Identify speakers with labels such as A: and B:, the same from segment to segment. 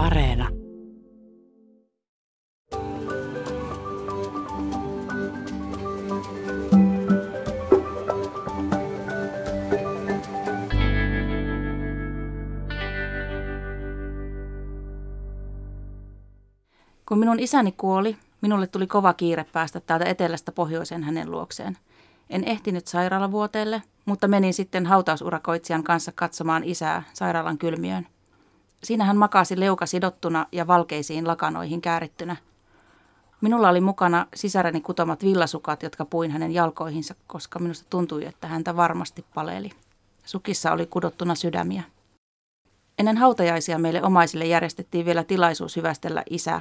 A: Areena.
B: Kun minun isäni kuoli, minulle tuli kova kiire päästä täältä etelästä pohjoiseen hänen luokseen. En ehtinyt sairaalavuoteelle, mutta menin sitten hautausurakoitsijan kanssa katsomaan isää sairaalan kylmiöön. Siinä hän makasi leuka sidottuna ja valkeisiin lakanoihin käärittynä. Minulla oli mukana sisäreni kutomat villasukat, jotka puin hänen jalkoihinsa, koska minusta tuntui, että häntä varmasti paleli. Sukissa oli kudottuna sydämiä. Ennen hautajaisia meille omaisille järjestettiin vielä tilaisuus hyvästellä isä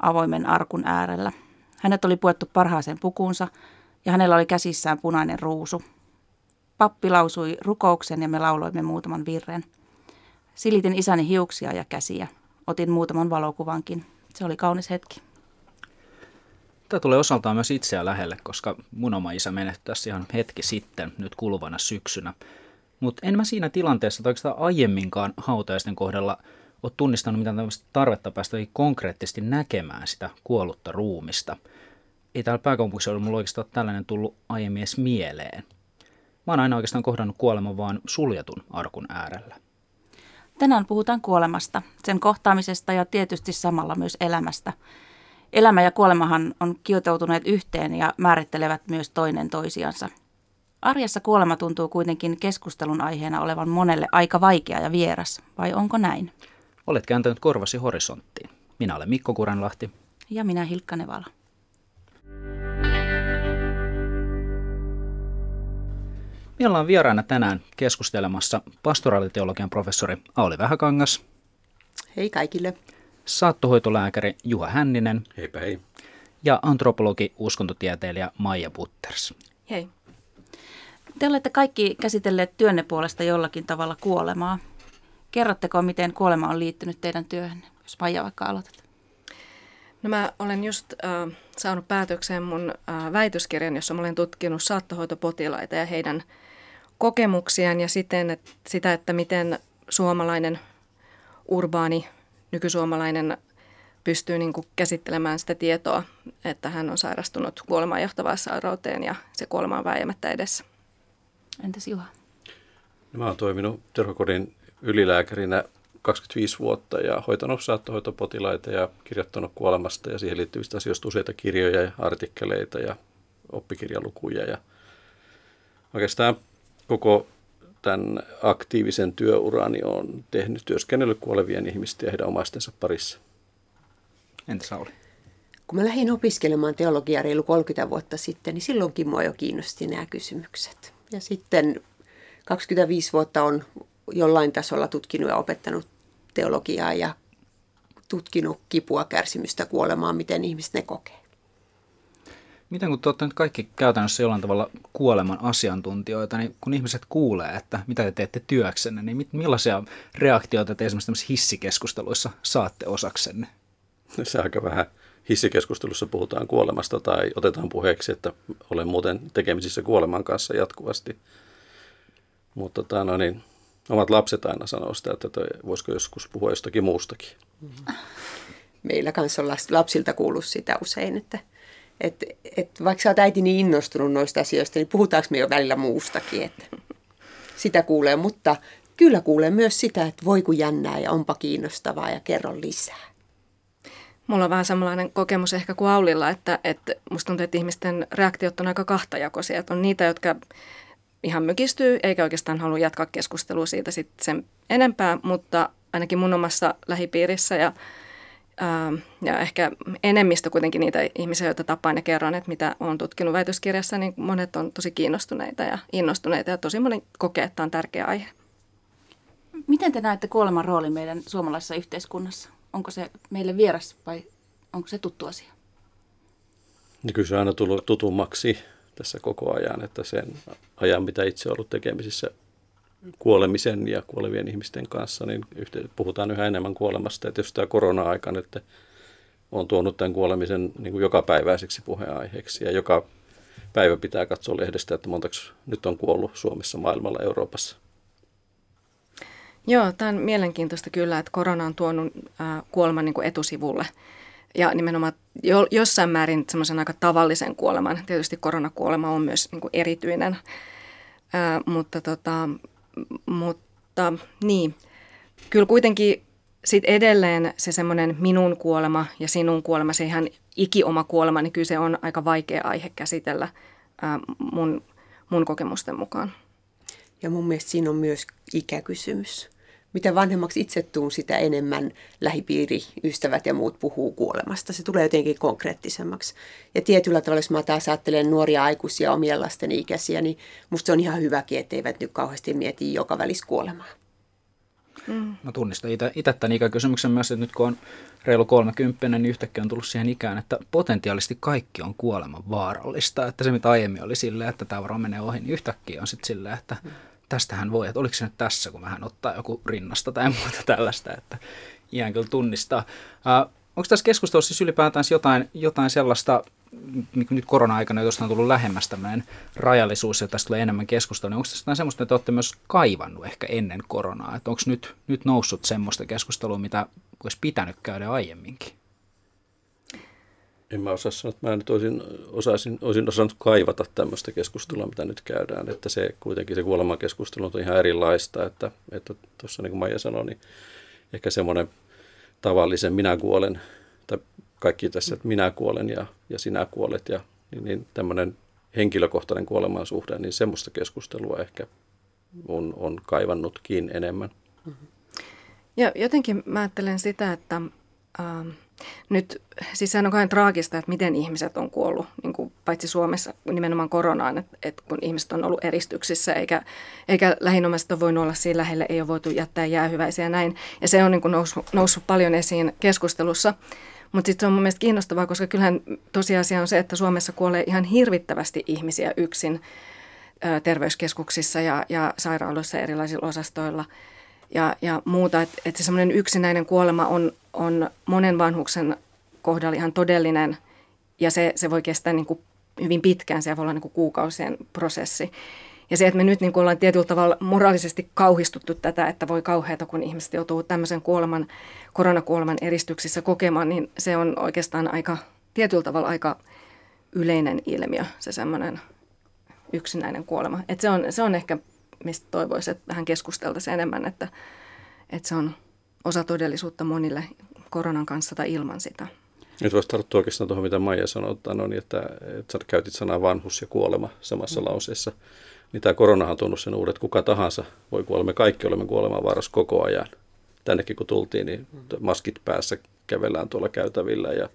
B: avoimen arkun äärellä. Hänet oli puettu parhaaseen pukuunsa ja hänellä oli käsissään punainen ruusu. Pappi lausui rukouksen ja me lauloimme muutaman virren. Silitin isäni hiuksia ja käsiä. Otin muutaman valokuvankin. Se oli kaunis hetki.
C: Tämä tulee osaltaan myös itseä lähelle, koska mun oma isä menehtyi tässä ihan hetki sitten, nyt kuluvana syksynä. Mutta en mä siinä tilanteessa tai oikeastaan aiemminkaan hautajaisten kohdalla ole tunnistanut mitään tämmöistä tarvetta päästä konkreettisesti näkemään sitä kuollutta ruumista. Ei täällä pääkaupunkiseudulla mulla oikeastaan tällainen tullut aiemmin edes mieleen. Mä oon aina oikeastaan kohdannut kuoleman vaan suljetun arkun äärellä.
B: Tänään puhutaan kuolemasta, sen kohtaamisesta ja tietysti samalla myös elämästä. Elämä ja kuolemahan on kietoutuneet yhteen ja määrittelevät myös toinen toisiansa. Arjessa kuolema tuntuu kuitenkin keskustelun aiheena olevan monelle aika vaikea ja vieras, vai onko näin?
C: Olet kääntänyt korvasi horisonttiin. Minä olen Mikko Kurenlahti.
B: Ja minä Hilkka Nevala.
C: Meillä on vieraana tänään keskustelemassa pastoraaliteologian professori Auli Vähäkangas.
D: Hei kaikille.
C: Saattohoitolääkäri Juha Hänninen.
E: Heipä hei.
C: Ja antropologi, uskontotieteilijä Maija Butters.
F: Hei.
B: Te olette kaikki käsitelleet työnne puolesta jollakin tavalla kuolemaa. Kerrotteko, miten kuolema on liittynyt teidän työhönne, jos Maija vaikka aloitat?
F: No mä olen just äh, saanut päätökseen mun äh, väitöskirjan, jossa mä olen tutkinut saattohoitopotilaita ja heidän kokemuksiaan ja siten, että sitä, että miten suomalainen urbaani, nykysuomalainen pystyy niin kuin käsittelemään sitä tietoa, että hän on sairastunut kuolemaan johtavaan sairauteen ja se kuolema on vääjäämättä edessä.
B: Entäs Juha?
E: No, mä oon toiminut terhokodin ylilääkärinä 25 vuotta ja hoitanut saattohoitopotilaita ja kirjoittanut kuolemasta ja siihen liittyvistä asioista useita kirjoja ja artikkeleita ja oppikirjalukuja. Ja oikeastaan koko tämän aktiivisen työurani on tehnyt työskennellyt kuolevien ihmisten ja heidän omaistensa parissa.
C: Entä Sauli?
D: Kun mä lähdin opiskelemaan teologiaa reilu 30 vuotta sitten, niin silloinkin mua jo kiinnosti nämä kysymykset. Ja sitten 25 vuotta on jollain tasolla tutkinut ja opettanut teologiaa ja tutkinut kipua, kärsimystä, kuolemaa, miten ihmiset ne kokee.
C: Miten kun te olette nyt kaikki käytännössä jollain tavalla kuoleman asiantuntijoita, niin kun ihmiset kuulee, että mitä te teette työksenne, niin millaisia reaktioita te esimerkiksi hissikeskusteluissa saatte osaksenne?
E: Se aika vähän hissikeskustelussa puhutaan kuolemasta tai otetaan puheeksi, että olen muuten tekemisissä kuoleman kanssa jatkuvasti. Mutta tota, no niin, omat lapset aina sanoo sitä, että toi, voisiko joskus puhua jostakin muustakin.
D: Meillä kanssa on lapsilta kuullut sitä usein, että et, et vaikka sä oot äiti niin innostunut noista asioista, niin puhutaanko me jo välillä muustakin, että sitä kuulee, mutta kyllä kuulee myös sitä, että voi kun jännää ja onpa kiinnostavaa ja kerro lisää.
F: Mulla on vähän samanlainen kokemus ehkä kuin Aulilla, että, että musta tuntuu, että ihmisten reaktiot on aika kahtajakoisia. Että on niitä, jotka ihan mykistyy eikä oikeastaan halua jatkaa keskustelua siitä sitten sen enempää, mutta ainakin mun omassa lähipiirissä ja, ja ehkä enemmistö kuitenkin niitä ihmisiä, joita tapaan ja kerron, että mitä olen tutkinut väitöskirjassa, niin monet on tosi kiinnostuneita ja innostuneita ja tosi moni kokee, että tämä on tärkeä aihe.
B: Miten te näette kuoleman roolin meidän suomalaisessa yhteiskunnassa? Onko se meille vieras vai onko se tuttu asia?
E: Niin kyllä se on aina tullut tutummaksi tässä koko ajan, että sen ajan, mitä itse ollut tekemisissä kuolemisen ja kuolevien ihmisten kanssa, niin puhutaan yhä enemmän kuolemasta. Ja tietysti tämä korona-aika nyt on tuonut tämän kuolemisen niin kuin jokapäiväiseksi puheenaiheeksi. Ja joka päivä pitää katsoa lehdestä, että montako nyt on kuollut Suomessa, maailmalla, Euroopassa.
F: Joo, tämä on mielenkiintoista kyllä, että korona on tuonut äh, kuoleman niin kuin etusivulle ja nimenomaan jo, jossain määrin semmoisen aika tavallisen kuoleman. Tietysti koronakuolema on myös niin kuin erityinen, ää, mutta, tota, mutta niin, kyllä kuitenkin sit edelleen se semmoinen minun kuolema ja sinun kuolema, se ihan ikioma kuolema, niin kyllä se on aika vaikea aihe käsitellä ää, mun, mun kokemusten mukaan.
D: Ja mun mielestä siinä on myös ikäkysymys mitä vanhemmaksi itse tuun, sitä enemmän lähipiiri, ystävät ja muut puhuu kuolemasta. Se tulee jotenkin konkreettisemmaksi. Ja tietyllä tavalla, jos mä taas ajattelen nuoria aikuisia omien lasten ikäisiä, niin musta se on ihan hyväkin, etteivät nyt kauheasti mieti joka välis kuolemaa.
C: Mm. Mä tunnistan itse tämän ikäkysymyksen myös, että nyt kun on reilu 30, niin yhtäkkiä on tullut siihen ikään, että potentiaalisesti kaikki on kuoleman vaarallista. Että se, mitä aiemmin oli silleen, että tämä varmaan menee ohi, niin yhtäkkiä on sitten silleen, että mm tästähän voi, että oliko se nyt tässä, kun vähän ottaa joku rinnasta tai muuta tällaista, että ihan kyllä tunnistaa. Uh, onko tässä keskustelussa siis ylipäätään jotain, jotain sellaista, nyt korona-aikana, josta on tullut lähemmäs tämmöinen rajallisuus ja tästä tulee enemmän keskustelua, niin onko tässä jotain semmoista, että olette myös kaivannut ehkä ennen koronaa, että onko nyt, nyt noussut semmoista keskustelua, mitä olisi pitänyt käydä aiemminkin?
E: En mä osaa sanoa, että mä nyt olisin, osaisin, olisin osannut kaivata tämmöistä keskustelua, mitä nyt käydään. Että se kuitenkin se kuolemankeskustelu on ihan erilaista, että tuossa että niin kuin Maija sanoi, niin ehkä semmoinen tavallisen minä kuolen, tai kaikki tässä, että minä kuolen ja, ja sinä kuolet, ja niin, niin tämmöinen henkilökohtainen kuoleman suhde, niin semmoista keskustelua ehkä on, on kaivannutkin enemmän.
F: Ja jotenkin mä ajattelen sitä, että ähm, nyt siis sehän on kauhean traagista, että miten ihmiset on kuollut, niin kuin paitsi Suomessa nimenomaan koronaan, että, että kun ihmiset on ollut eristyksissä eikä, eikä lähinomaiset ole voinut olla siinä lähellä, ei ole voitu jättää jäähyväisiä ja näin. Ja se on niin kuin noussut, noussut paljon esiin keskustelussa. Mutta sitten se on mun mielestä kiinnostavaa, koska kyllähän tosiasia on se, että Suomessa kuolee ihan hirvittävästi ihmisiä yksin terveyskeskuksissa ja, ja sairaaloissa erilaisilla osastoilla – ja, ja muuta. Että et se semmoinen yksinäinen kuolema on, on monen vanhuksen kohdalla ihan todellinen ja se, se voi kestää niin kuin hyvin pitkään, se voi olla niin kuin kuukausien prosessi. Ja se, että me nyt niin kuin ollaan tietyllä tavalla moraalisesti kauhistuttu tätä, että voi kauheata, kun ihmiset joutuu tämmöisen kuoleman, koronakuoleman eristyksissä kokemaan, niin se on oikeastaan aika, tietyllä tavalla aika yleinen ilmiö, se semmoinen yksinäinen kuolema. Et se, on, se on ehkä mistä toivoisi, että vähän keskusteltaisiin enemmän, että, että se on osa todellisuutta monille koronan kanssa tai ilman sitä.
E: Nyt voisi tarttua oikeastaan tuohon, mitä Maija sanoi, että, no niin, että, että käytit sanaa vanhus ja kuolema samassa mm. lauseessa. Niin tämä koronahan on tunnut sen uudet, kuka tahansa voi kuolla. Me kaikki olemme kuolemaan vaarassa koko ajan. Tännekin kun tultiin, niin mm. maskit päässä kävellään tuolla käytävillä ja,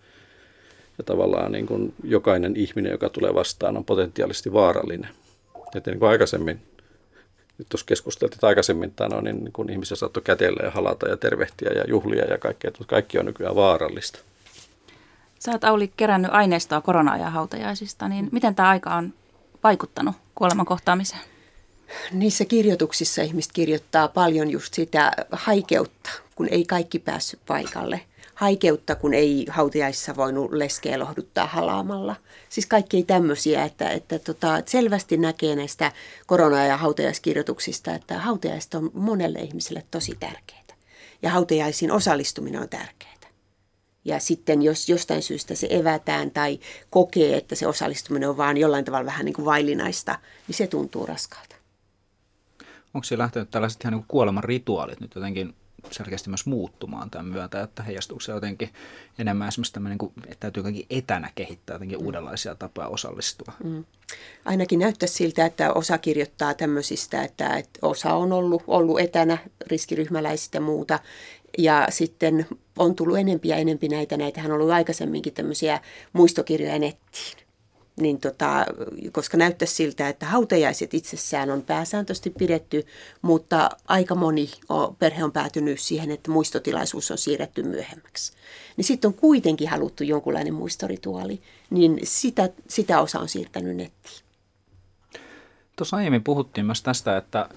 E: ja tavallaan niin kuin jokainen ihminen, joka tulee vastaan, on potentiaalisesti vaarallinen. Että niin kuin aikaisemmin nyt tuossa keskusteltiin aikaisemmin, että no, niin, niin kun ihmisiä saattoi kätellä ja halata ja tervehtiä ja juhlia ja kaikkea, mutta kaikki on nykyään vaarallista.
B: Sä oot Auli kerännyt aineistoa korona-ajan hautajaisista, niin miten tämä aika on vaikuttanut kuoleman kohtaamiseen?
D: Niissä kirjoituksissa ihmiset kirjoittaa paljon just sitä haikeutta, kun ei kaikki päässyt paikalle – haikeutta, kun ei hautajaisissa voinut leskeä lohduttaa halaamalla. Siis kaikki tämmöisiä, että, että tota, selvästi näkee näistä korona- ja hautajaiskirjoituksista, että hautajaiset on monelle ihmiselle tosi tärkeitä. Ja hautajaisiin osallistuminen on tärkeää. Ja sitten jos jostain syystä se evätään tai kokee, että se osallistuminen on vaan jollain tavalla vähän niin kuin vaillinaista, niin se tuntuu raskaalta.
C: Onko se lähtenyt tällaiset ihan niin kuoleman rituaalit nyt jotenkin selkeästi myös muuttumaan tämän myötä, että heijastuuko se jotenkin enemmän esimerkiksi tämmöinen, niin että täytyy jotenkin etänä kehittää jotenkin mm. uudenlaisia tapoja osallistua. Mm.
D: Ainakin näyttää siltä, että osa kirjoittaa tämmöisistä, että, että osa on ollut, ollut etänä riskiryhmäläisistä ja muuta, ja sitten on tullut enempi ja enempi näitä. Näitähän on ollut aikaisemminkin tämmöisiä muistokirjoja nettiin niin tota, koska näyttäisi siltä, että hautajaiset itsessään on pääsääntöisesti pidetty, mutta aika moni perhe on päätynyt siihen, että muistotilaisuus on siirretty myöhemmäksi. Niin sitten on kuitenkin haluttu jonkunlainen muistorituaali, niin sitä, sitä osa on siirtänyt nettiin.
C: Tuossa aiemmin puhuttiin myös tästä, että,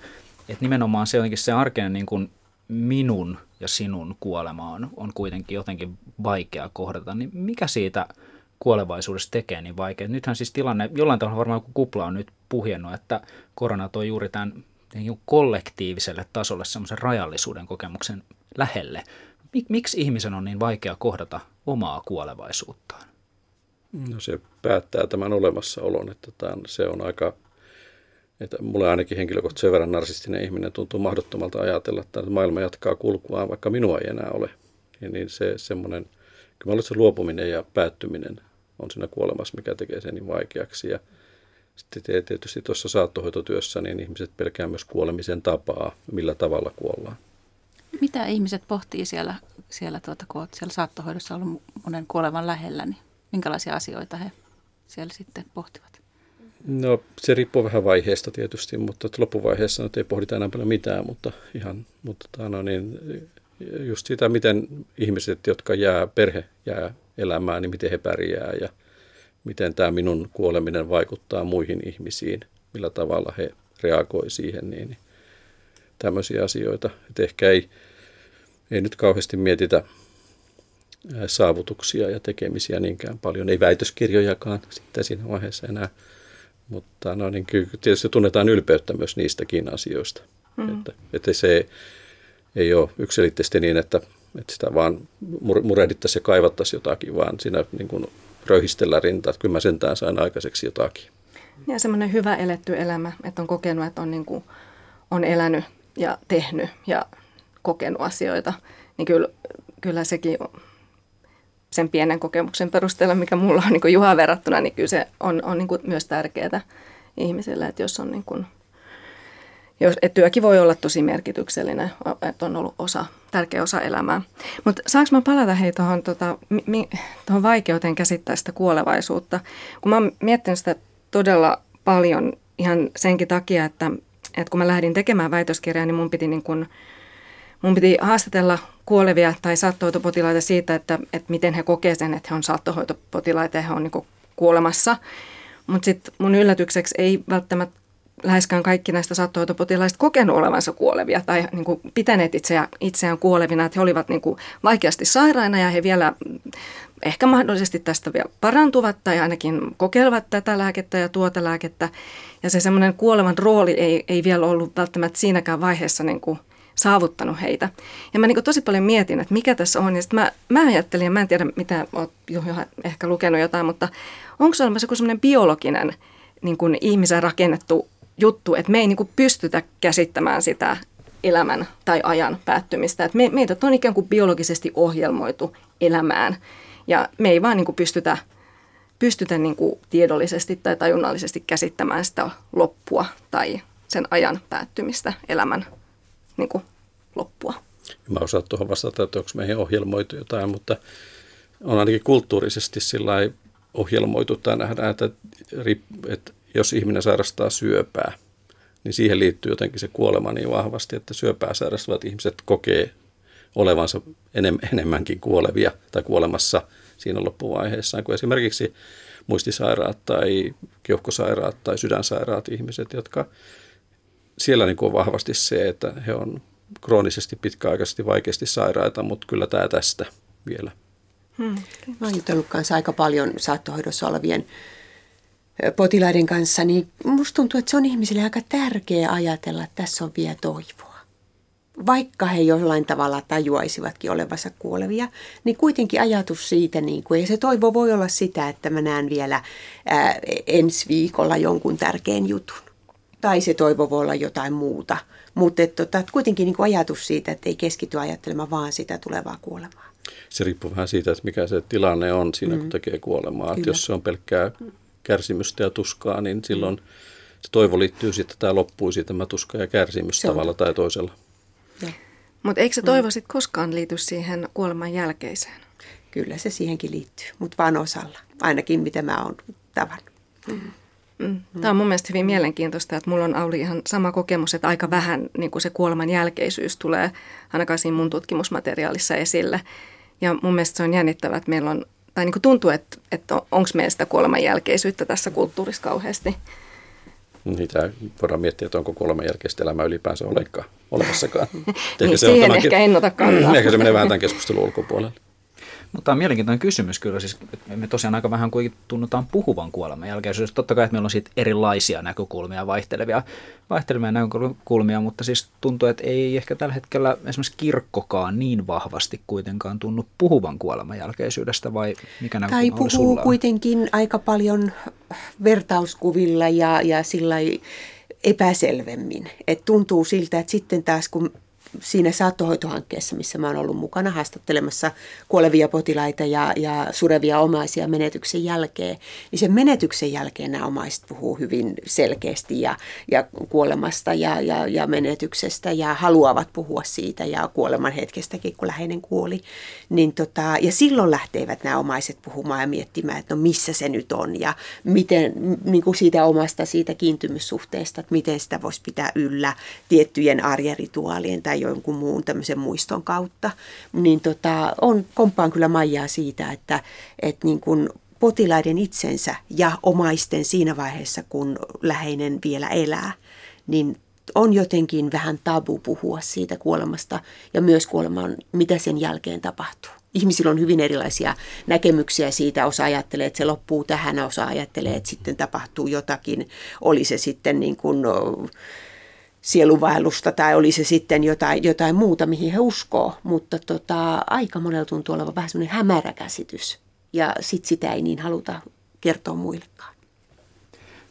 C: että nimenomaan se jotenkin se arkinen niin kuin minun ja sinun kuolema on, on kuitenkin jotenkin vaikea kohdata, niin mikä siitä – kuolevaisuudessa tekee niin vaikea. Nythän siis tilanne, jollain tavalla varmaan joku kupla on nyt puhjennut, että korona toi juuri tämän kollektiiviselle tasolle semmoisen rajallisuuden kokemuksen lähelle. Mik, miksi ihmisen on niin vaikea kohdata omaa kuolevaisuuttaan?
E: No se päättää tämän olemassaolon, että tämän, se on aika, että mulle ainakin henkilökohtaisesti sen verran narsistinen ihminen tuntuu mahdottomalta ajatella, että maailma jatkaa kulkuaan, vaikka minua ei enää ole. Niin, niin se semmoinen, kyllä se luopuminen ja päättyminen on siinä kuolemassa, mikä tekee sen niin vaikeaksi. Ja sitten tietysti tuossa saattohoitotyössä niin ihmiset pelkää myös kuolemisen tapaa, millä tavalla kuollaan.
B: Mitä ihmiset pohtii siellä, siellä, tuota, kun olet siellä saattohoidossa ollut monen kuolevan lähellä, niin minkälaisia asioita he siellä sitten pohtivat?
E: No se riippuu vähän vaiheesta tietysti, mutta loppuvaiheessa nyt ei pohdita enää paljon mitään, mutta ihan, mutta no niin, just sitä, miten ihmiset, jotka jää, perhe jää elämään, niin miten he pärjää ja miten tämä minun kuoleminen vaikuttaa muihin ihmisiin, millä tavalla he reagoi siihen, niin, niin tämmöisiä asioita. Et ehkä ei, ei nyt kauheasti mietitä saavutuksia ja tekemisiä niinkään paljon. Ei väitöskirjojakaan sitten siinä vaiheessa enää, mutta no, niin kyllä tietysti tunnetaan ylpeyttä myös niistäkin asioista. Mm. Että, että se ei ole yksilitteisesti niin, että, että sitä vaan murehdittaisiin ja kaivattaisiin jotakin, vaan siinä niin kuin röyhistellä rintaa, että kyllä mä sentään sain aikaiseksi jotakin.
F: Ja semmoinen hyvä eletty elämä, että on kokenut, että on, niin kuin, on elänyt ja tehnyt ja kokenut asioita, niin kyllä, kyllä sekin sen pienen kokemuksen perusteella, mikä mulla on niin Juha verrattuna, niin kyllä se on, on niin kuin myös tärkeää ihmisille, että jos on niin kuin, jos, että työkin voi olla tosi merkityksellinen, että on ollut osa, tärkeä osa elämää. Mutta saanko mä palata hei tuohon tota, vaikeuteen käsittää sitä kuolevaisuutta? Kun mä oon miettinyt sitä todella paljon ihan senkin takia, että, että kun mä lähdin tekemään väitöskirjaa, niin mun piti, niin kun, mun piti haastatella kuolevia tai saattohoitopotilaita siitä, että, että miten he kokee sen, että he on saattohoitopotilaita ja he on niin kuolemassa. Mutta sitten mun yllätykseksi ei välttämättä läheskään kaikki näistä saattohoitopotilaista kokenut olevansa kuolevia tai niin kuin pitäneet itseään, itseään kuolevina, että he olivat niin kuin vaikeasti sairaina ja he vielä ehkä mahdollisesti tästä vielä parantuvat tai ainakin kokeilevat tätä lääkettä ja tuota lääkettä. Ja se semmoinen kuolevan rooli ei, ei vielä ollut välttämättä siinäkään vaiheessa niin kuin saavuttanut heitä. Ja mä niin tosi paljon mietin, että mikä tässä on. Ja mä, mä ajattelin, ja mä en tiedä mitä, oot jo ehkä lukenut jotain, mutta onko se olemassa joku semmoinen biologinen niin kuin ihmisen rakennettu juttu, että me ei niin kuin pystytä käsittämään sitä elämän tai ajan päättymistä. Että me, meitä on ikään kuin biologisesti ohjelmoitu elämään ja me ei vaan niin kuin pystytä, pystytä niin kuin tiedollisesti tai tajunnallisesti käsittämään sitä loppua tai sen ajan päättymistä, elämän niin kuin loppua.
E: Mä osaan tuohon vastata, että onko meihin ohjelmoitu jotain, mutta on ainakin kulttuurisesti sillä ohjelmoitu tai nähdään, että, että jos ihminen sairastaa syöpää, niin siihen liittyy jotenkin se kuolema niin vahvasti, että syöpää sairastavat ihmiset kokee olevansa enemmänkin kuolevia tai kuolemassa siinä loppuvaiheessaan kuin esimerkiksi muistisairaat tai keuhkosairaat tai sydänsairaat ihmiset, jotka siellä niin on vahvasti se, että he on kroonisesti pitkäaikaisesti vaikeasti sairaita, mutta kyllä tämä tästä vielä.
D: Hmm. Mä oon jutellut kanssa aika paljon saattohoidossa olevien potilaiden kanssa, niin musta tuntuu, että se on ihmisille aika tärkeä ajatella, että tässä on vielä toivoa. Vaikka he jollain tavalla tajuaisivatkin olevansa kuolevia, niin kuitenkin ajatus siitä, niin kuin, ja se toivo voi olla sitä, että mä näen vielä ää, ensi viikolla jonkun tärkeän jutun. Tai se toivo voi olla jotain muuta. Mutta tota, kuitenkin niin kuin ajatus siitä, että ei keskity ajattelemaan vaan sitä tulevaa kuolemaa.
E: Se riippuu vähän siitä, että mikä se tilanne on siinä, mm. kun tekee kuolemaa. Jos se on pelkkää kärsimystä ja tuskaa, niin silloin se toivo liittyy sitten, että tämä loppuisi tämä tuska ja kärsimys tavalla tai toisella.
F: Mutta eikö se toivo mm. sitten koskaan liity siihen kuoleman jälkeiseen?
D: Kyllä se siihenkin liittyy, mutta vain osalla, ainakin mitä mä oon tavannut. Mm.
F: Mm. Tämä on mun mielestä hyvin mielenkiintoista, että mulla on Auli ihan sama kokemus, että aika vähän niin kuin se kuoleman jälkeisyys tulee ainakaan siinä mun tutkimusmateriaalissa esille. Ja mun mielestä se on jännittävää, että meillä on tai niin kuin tuntuu, että, että onko meillä sitä kuoleman jälkeisyyttä tässä kulttuurissa kauheasti.
E: Niitä voidaan miettiä, että onko kuoleman jälkeistä elämää ylipäänsä olekaan, olemassakaan.
F: niin, se siihen ehkä en ota kantaa.
E: ehkä se menee vähän tämän keskustelun ulkopuolelle.
C: No, tämä on mielenkiintoinen kysymys kyllä. Siis, me tosiaan aika vähän kuitenkin tunnutaan puhuvan kuoleman jälkeisyydessä. Totta kai, että meillä on siitä erilaisia näkökulmia, vaihtelevia, vaihtelevia näkökulmia, mutta siis tuntuu, että ei ehkä tällä hetkellä esimerkiksi kirkkokaan niin vahvasti kuitenkaan tunnu puhuvan kuoleman jälkeisyydestä, vai mikä näkökulma
D: Tai puhuu
C: sulla
D: kuitenkin aika paljon vertauskuvilla ja, ja sillä epäselvemmin. Et tuntuu siltä, että sitten taas kun siinä saattohoitohankkeessa, missä mä oon ollut mukana haastattelemassa kuolevia potilaita ja, ja surevia omaisia menetyksen jälkeen, niin sen menetyksen jälkeen nämä omaiset puhuu hyvin selkeästi ja, ja kuolemasta ja, ja, ja menetyksestä ja haluavat puhua siitä ja kuoleman hetkestäkin, kun läheinen kuoli. Niin tota, ja silloin lähtevät nämä omaiset puhumaan ja miettimään, että no missä se nyt on ja miten niin kuin siitä omasta siitä kiintymyssuhteesta, että miten sitä voisi pitää yllä tiettyjen arjerituaalien tai jonkun muun tämmöisen muiston kautta, niin tota, on, komppaan kyllä Maijaa siitä, että, että niin kuin potilaiden itsensä ja omaisten siinä vaiheessa, kun läheinen vielä elää, niin on jotenkin vähän tabu puhua siitä kuolemasta ja myös kuolemaan, mitä sen jälkeen tapahtuu. Ihmisillä on hyvin erilaisia näkemyksiä siitä. Osa ajattelee, että se loppuu tähän, osa ajattelee, että sitten tapahtuu jotakin. Oli se sitten niin kuin sieluvaellusta tai oli se sitten jotain, jotain muuta, mihin he uskoo. Mutta tota, aika monella tuntuu olevan vähän semmoinen hämärä käsitys ja sit sitä ei niin haluta kertoa muillekaan.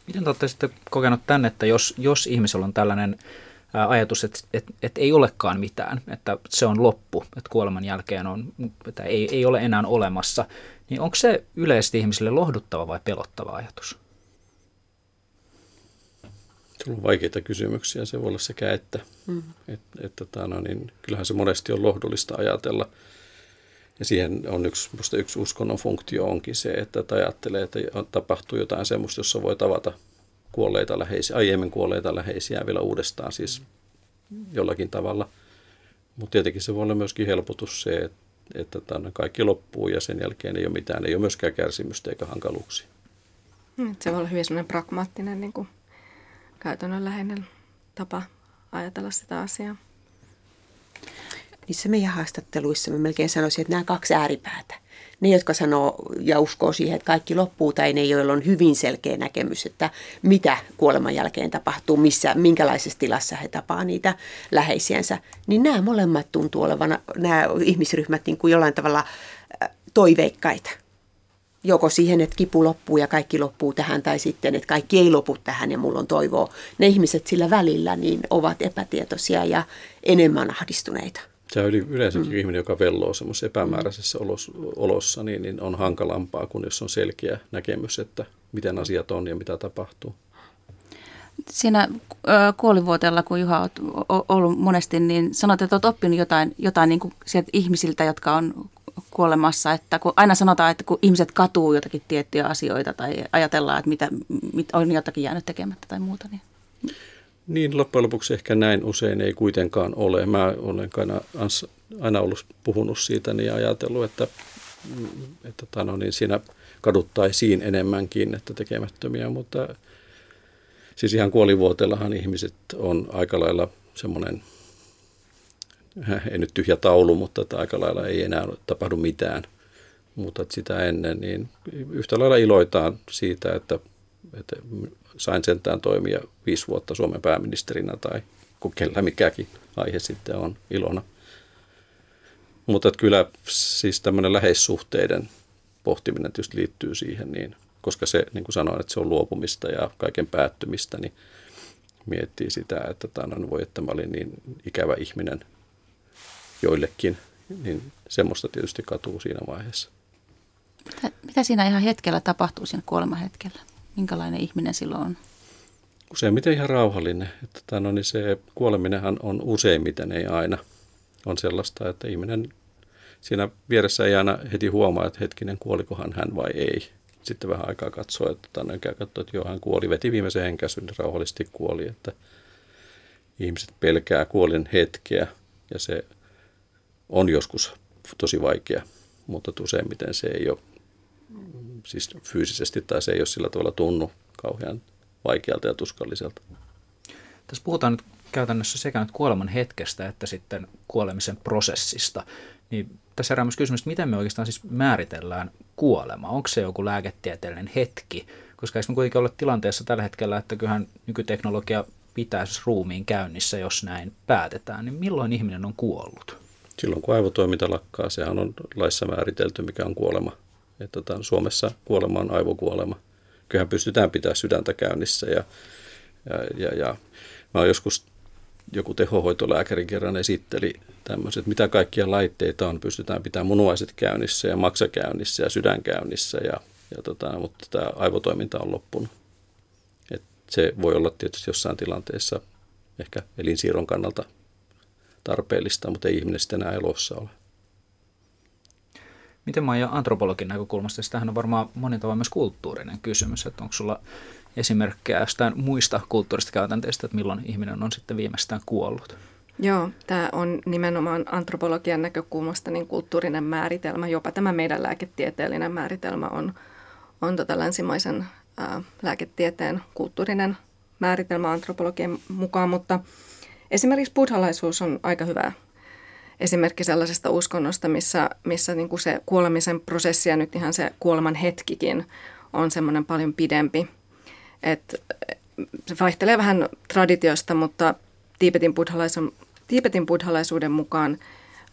C: Miten te olette sitten kokenut tänne, että jos, jos ihmisellä on tällainen ajatus, että, että, että ei olekaan mitään, että se on loppu, että kuoleman jälkeen on, että ei, ei ole enää olemassa, niin onko se yleisesti ihmisille lohduttava vai pelottava ajatus?
E: Se on vaikeita kysymyksiä, se voi olla sekä että. Mm. Et, et, tota, no, niin, kyllähän se monesti on lohdullista ajatella. Ja siihen on yksi, musta yksi uskonnon funktio onkin se, että ajattelee, että tapahtuu jotain semmoista, jossa voi tavata kuolleita läheisiä, aiemmin kuolleita läheisiä vielä uudestaan siis jollakin tavalla. Mutta tietenkin se voi olla myöskin helpotus se, että, että tämän kaikki loppuu ja sen jälkeen ei ole mitään, ei ole myöskään kärsimystä eikä hankaluuksia.
F: Hmm, se voi olla hyvin sellainen pragmaattinen niin kuin käytännönläheinen tapa ajatella sitä asiaa.
D: Niissä meidän haastatteluissa mä melkein sanoisin, että nämä kaksi ääripäätä. Ne, jotka sanoo ja uskoo siihen, että kaikki loppuu, tai ne, joilla on hyvin selkeä näkemys, että mitä kuoleman jälkeen tapahtuu, missä, minkälaisessa tilassa he tapaa niitä läheisiänsä, niin nämä molemmat tuntuu olevan, nämä ihmisryhmät niin kuin jollain tavalla toiveikkaita joko siihen, että kipu loppuu ja kaikki loppuu tähän, tai sitten, että kaikki ei lopu tähän ja mulla on toivoa. Ne ihmiset sillä välillä niin ovat epätietoisia ja enemmän ahdistuneita.
E: Se on yleensäkin mm. ihminen, joka velloo semmoisessa epämääräisessä olossa, olossa niin, niin on hankalampaa kuin jos on selkeä näkemys, että miten asiat on ja mitä tapahtuu.
B: Siinä kuolivuotella, kun Juha on ollut monesti, niin sanot, että olet oppinut jotain, jotain niin kuin sieltä ihmisiltä, jotka on kuolemassa, että kun aina sanotaan, että kun ihmiset katuu jotakin tiettyjä asioita tai ajatellaan, että mitä, mitä on jotakin jäänyt tekemättä tai muuta, niin
E: niin, loppujen lopuksi ehkä näin usein ei kuitenkaan ole. Mä olen aina, aina ollut puhunut siitä niin ajatellut, että, että tano, niin siinä kaduttaisiin enemmänkin, että tekemättömiä, mutta siis ihan kuolivuotellahan ihmiset on aika lailla semmoinen ei nyt tyhjä taulu, mutta että aika lailla ei enää tapahdu mitään. Mutta että sitä ennen, niin yhtä lailla iloitaan siitä, että, että sain sentään toimia viisi vuotta Suomen pääministerinä tai kun mikäkin aihe sitten on ilona. Mutta että kyllä siis tämmöinen läheissuhteiden pohtiminen tietysti liittyy siihen, niin, koska se, niin kuin sanoin, että se on luopumista ja kaiken päättymistä, niin miettii sitä, että on, voi, että mä olin niin ikävä ihminen joillekin, niin semmoista tietysti katuu siinä vaiheessa.
B: Mitä, mitä siinä ihan hetkellä tapahtuu siinä kuolemahetkellä? Minkälainen ihminen silloin on?
E: Useimmiten ihan rauhallinen. Että tämän on, niin se kuoleminenhan on useimmiten, ei aina. On sellaista, että ihminen siinä vieressä ei aina heti huomaa, että hetkinen, kuolikohan hän vai ei. Sitten vähän aikaa katsoo, että tänne käy katsoa, että joo, hän kuoli, veti viimeisen henkäsyn, niin rauhallisesti kuoli. Että ihmiset pelkää kuolin hetkeä ja se on joskus tosi vaikea, mutta useimmiten se ei ole siis fyysisesti tai se ei ole sillä tavalla tunnu kauhean vaikealta ja tuskalliselta.
C: Tässä puhutaan nyt käytännössä sekä nyt kuoleman hetkestä että sitten kuolemisen prosessista. Niin tässä herää myös kysymys, että miten me oikeastaan siis määritellään kuolema? Onko se joku lääketieteellinen hetki? Koska eikö me kuitenkin olla tilanteessa tällä hetkellä, että kyllähän nykyteknologia pitää siis ruumiin käynnissä, jos näin päätetään, niin milloin ihminen on kuollut?
E: Silloin kun aivotoiminta lakkaa, sehän on laissa määritelty, mikä on kuolema. Että tota, Suomessa kuolema on aivokuolema. Kyllähän pystytään pitämään sydäntä käynnissä ja, ja, ja, ja mä oon joskus joku tehohoitolääkäri kerran esitteli tämmöiset, mitä kaikkia laitteita on. Pystytään pitämään munuaiset käynnissä ja maksa käynnissä ja sydän käynnissä, ja, ja tota, mutta tämä aivotoiminta on loppunut. Et se voi olla tietysti jossain tilanteessa ehkä elinsiirron kannalta tarpeellista, mutta ei ihminen sitten enää elossa ole.
C: Miten Maija antropologin näkökulmasta, tähän on varmaan monin tavoin myös kulttuurinen kysymys, että onko sulla esimerkkejä jostain muista kulttuurista käytänteistä, että milloin ihminen on sitten viimeistään kuollut?
F: Joo, tämä on nimenomaan antropologian näkökulmasta niin kulttuurinen määritelmä. Jopa tämä meidän lääketieteellinen määritelmä on, on tota länsimaisen ää, lääketieteen kulttuurinen määritelmä antropologian mukaan, mutta esimerkiksi buddhalaisuus on aika hyvä esimerkki sellaisesta uskonnosta, missä, missä niin kuin se kuolemisen prosessi ja nyt ihan se kuoleman hetkikin on semmoinen paljon pidempi – et se vaihtelee vähän traditiosta, mutta Tiipetin, Tiipetin buddhalaisuuden mukaan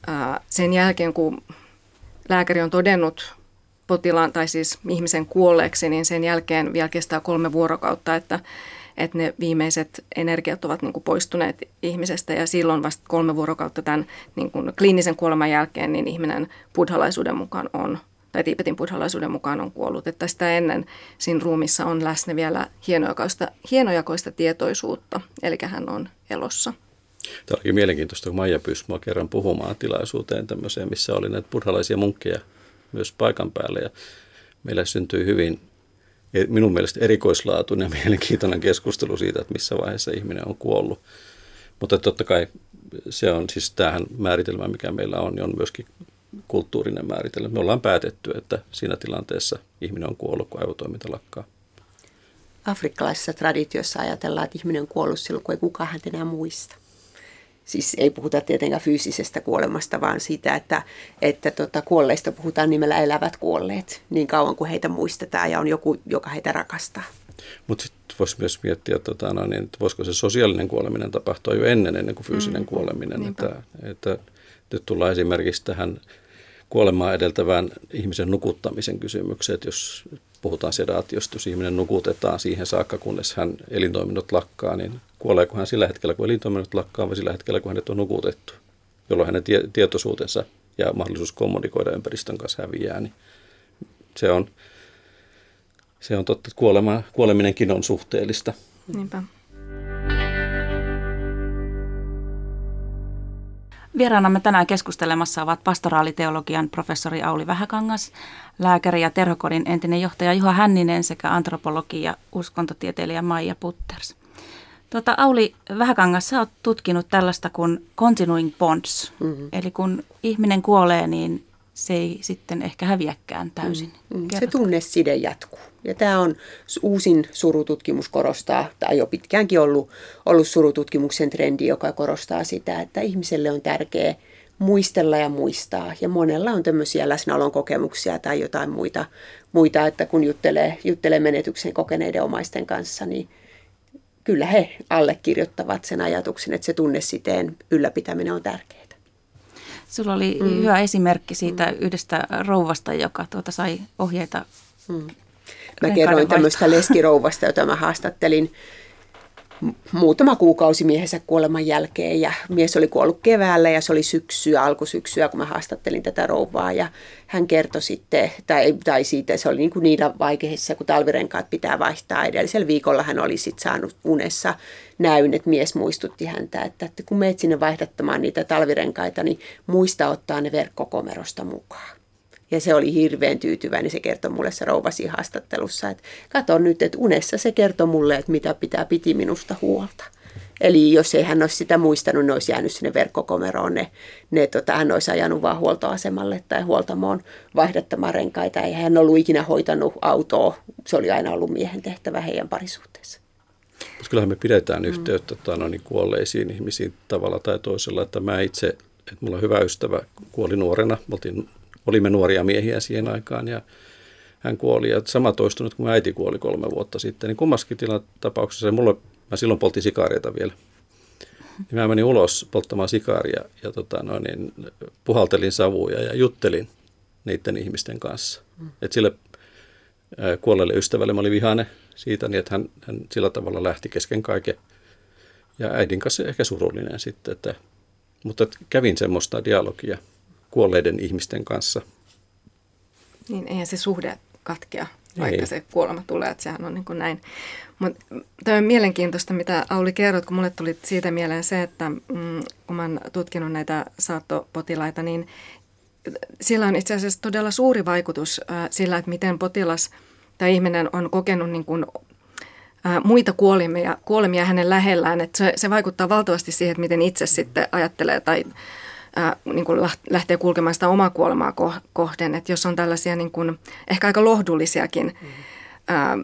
F: ää, sen jälkeen, kun lääkäri on todennut potilaan tai siis ihmisen kuolleeksi, niin sen jälkeen vielä kestää kolme vuorokautta, että, että ne viimeiset energiat ovat niin kuin poistuneet ihmisestä ja silloin vasta kolme vuorokautta tämän niin kuin kliinisen kuoleman jälkeen niin ihminen buddhalaisuuden mukaan on tai Tiipetin buddhalaisuuden mukaan on kuollut, että sitä ennen siinä ruumissa on läsnä vielä hienojakoista, hienojakoista tietoisuutta, eli hän on elossa.
E: Tämä olikin mielenkiintoista, kun Maija pyysi minua kerran puhumaan tilaisuuteen tämmöiseen, missä oli näitä buddhalaisia munkkeja myös paikan päälle. Ja meillä syntyi hyvin minun mielestä erikoislaatuinen ja mielenkiintoinen keskustelu siitä, että missä vaiheessa ihminen on kuollut. Mutta totta kai se on siis tähän määritelmä, mikä meillä on, niin on myöskin kulttuurinen määritelmä. Me ollaan päätetty, että siinä tilanteessa ihminen on kuollut, kun aivotoiminta lakkaa.
D: Afrikkalaisessa traditiossa ajatellaan, että ihminen on kuollut silloin, kun ei kukaan häntä enää muista. Siis ei puhuta tietenkään fyysisestä kuolemasta, vaan siitä, että, että tota, kuolleista puhutaan nimellä elävät kuolleet niin kauan kuin heitä muistetaan ja on joku, joka heitä rakastaa.
E: Mutta sitten voisi myös miettiä, tota, no, niin, että voisiko se sosiaalinen kuoleminen tapahtua jo ennen, ennen kuin fyysinen mm. kuoleminen. Että, että nyt tullaan esimerkiksi tähän kuolemaa edeltävään ihmisen nukuttamisen kysymykseen, että jos puhutaan sedaatiosta, jos ihminen nukutetaan siihen saakka, kunnes hän elintoiminnot lakkaa, niin kuoleeko hän sillä hetkellä, kun elintoiminnot lakkaa, vai sillä hetkellä, kun hänet on nukutettu, jolloin hänen tie- tietoisuutensa ja mahdollisuus kommunikoida ympäristön kanssa häviää, niin se on, se on totta, että kuolema, kuoleminenkin on suhteellista.
F: Niinpä.
B: Vieraanamme tänään keskustelemassa ovat pastoraaliteologian professori Auli Vähäkangas, lääkäri ja terhokodin entinen johtaja Juha Hänninen sekä antropologi ja uskontotieteilijä Maija Putters. Tota, Auli Vähäkangas, sä oot tutkinut tällaista kuin continuing bonds, mm-hmm. eli kun ihminen kuolee, niin se ei sitten ehkä häviäkään täysin. Mm,
D: mm. Se tunneside jatkuu. Ja tämä on uusin surututkimus korostaa, tai jo pitkäänkin ollut, ollut surututkimuksen trendi, joka korostaa sitä, että ihmiselle on tärkeää muistella ja muistaa. Ja monella on tämmöisiä läsnäolon kokemuksia tai jotain muita, muita että kun juttelee, juttelee menetyksen kokeneiden omaisten kanssa, niin kyllä he allekirjoittavat sen ajatuksen, että se tunnesiteen ylläpitäminen on tärkeää.
B: Sulla oli mm. hyvä esimerkki siitä mm. yhdestä rouvasta, joka tuota sai ohjeita. Mm.
D: Mä kerroin tämmöistä leskirouvasta, jota mä haastattelin muutama kuukausi miehensä kuoleman jälkeen ja mies oli kuollut keväällä ja se oli syksyä, alkusyksyä, kun mä haastattelin tätä rouvaa ja hän kertoi sitten, tai, tai siitä se oli niin kuin niillä vaiheissa, kun talvirenkaat pitää vaihtaa. Edellisellä viikolla hän oli sitten saanut unessa näyn, että mies muistutti häntä, että, että kun meet sinne vaihdattamaan niitä talvirenkaita, niin muista ottaa ne verkkokomerosta mukaan. Ja se oli hirveän tyytyväinen, se kertoi mulle se rouvasi haastattelussa, että kato nyt, että unessa se kertoi mulle, että mitä pitää piti minusta huolta. Eli jos ei hän olisi sitä muistanut, ne olisi jäänyt sinne verkkokomeroon, ne, ne tota, hän olisi ajanut vaan huoltoasemalle tai huoltamoon vaihdattamaan renkaita. Ei hän ollut ikinä hoitanut autoa, se oli aina ollut miehen tehtävä heidän parisuhteessa.
E: Mutta kyllähän me pidetään mm. yhteyttä tota, no, niin kuolleisiin ihmisiin tavalla tai toisella, että mä itse että mulla on hyvä ystävä, kuoli nuorena, oltiin, olimme nuoria miehiä siihen aikaan ja hän kuoli. Ja sama toistunut, kun äiti kuoli kolme vuotta sitten, niin kummaskin tapauksessa, mulla, mä silloin poltin sikaareita vielä, niin mä menin ulos polttamaan sikaaria ja tota, no, niin, puhaltelin savuja ja juttelin niiden ihmisten kanssa. Mm. Et sille kuolleelle ystävälle mä olin vihane siitä, niin että hän, hän sillä tavalla lähti kesken kaiken. Ja äidin kanssa ehkä surullinen sitten, että, mutta kävin semmoista dialogia kuolleiden ihmisten kanssa.
F: Niin, eihän se suhde katkea, vaikka Ei. se kuolema tulee, että sehän on niin kuin näin. Mutta tämä on mielenkiintoista, mitä Auli kerrot, kun mulle tuli siitä mieleen se, että mm, kun mä oon tutkinut näitä saattopotilaita, niin sillä on itse asiassa todella suuri vaikutus äh, sillä, että miten potilas tai ihminen on kokenut niin kuin, äh, muita kuolemia, kuolemia hänen lähellään. Että se, se vaikuttaa valtavasti siihen, että miten itse sitten ajattelee tai äh, niin kuin lähtee kulkemaan sitä omaa kuolemaa kohden. Että jos on tällaisia niin kuin, ehkä aika lohdullisiakin mm ää,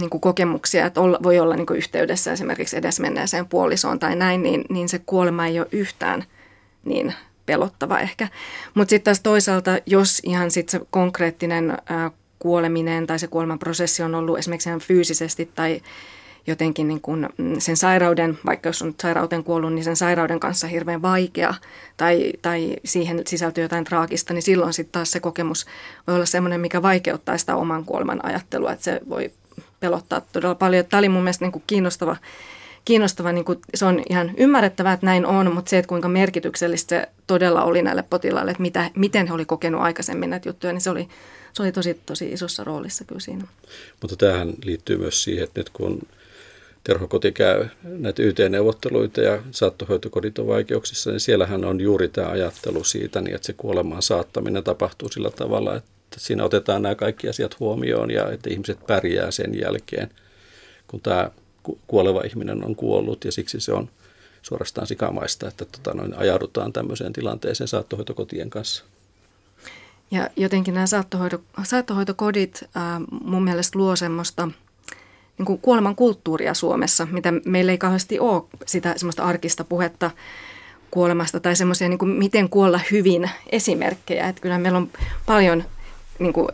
F: niin kuin kokemuksia, että olla, voi olla niin kuin yhteydessä esimerkiksi edesmenneeseen puolisoon tai näin, niin, niin se kuolema ei ole yhtään niin pelottava ehkä. Mutta sitten taas toisaalta, jos ihan sitten se konkreettinen ää, kuoleminen tai se kuolemanprosessi on ollut esimerkiksi fyysisesti tai jotenkin niin kuin mm, sen sairauden, vaikka jos on sairauteen kuollut, niin sen sairauden kanssa hirveän vaikea tai, tai siihen sisältyy jotain traagista, niin silloin sitten taas se kokemus voi olla sellainen, mikä vaikeuttaa sitä oman kuoleman ajattelua, että se voi pelottaa todella paljon. Tämä oli mun mielestä niin kuin kiinnostava, kiinnostava niin kuin, se on ihan ymmärrettävää, että näin on, mutta se, että kuinka merkityksellistä se todella oli näille potilaille, että mitä, miten he oli kokenut aikaisemmin näitä juttuja, niin se oli, se oli tosi, tosi isossa roolissa kyllä siinä.
E: Mutta tähän liittyy myös siihen, että nyt kun terhokoti käy näitä YT-neuvotteluita ja saattohoitokodit on vaikeuksissa, niin siellähän on juuri tämä ajattelu siitä, niin että se kuolemaan saattaminen tapahtuu sillä tavalla, että siinä otetaan nämä kaikki asiat huomioon ja että ihmiset pärjää sen jälkeen, kun tämä kuoleva ihminen on kuollut ja siksi se on suorastaan sikamaista, että tota noin, ajaudutaan tämmöiseen tilanteeseen saattohoitokotien kanssa.
F: Ja jotenkin nämä saattohoito, saattohoitokodit äh, mun mielestä luo semmoista – niin kuin kuoleman kulttuuria Suomessa, mitä meillä ei kauheasti ole sitä semmoista arkista puhetta kuolemasta tai semmoisia niin kuin miten kuolla hyvin esimerkkejä. Että kyllä meillä on paljon niin kuin,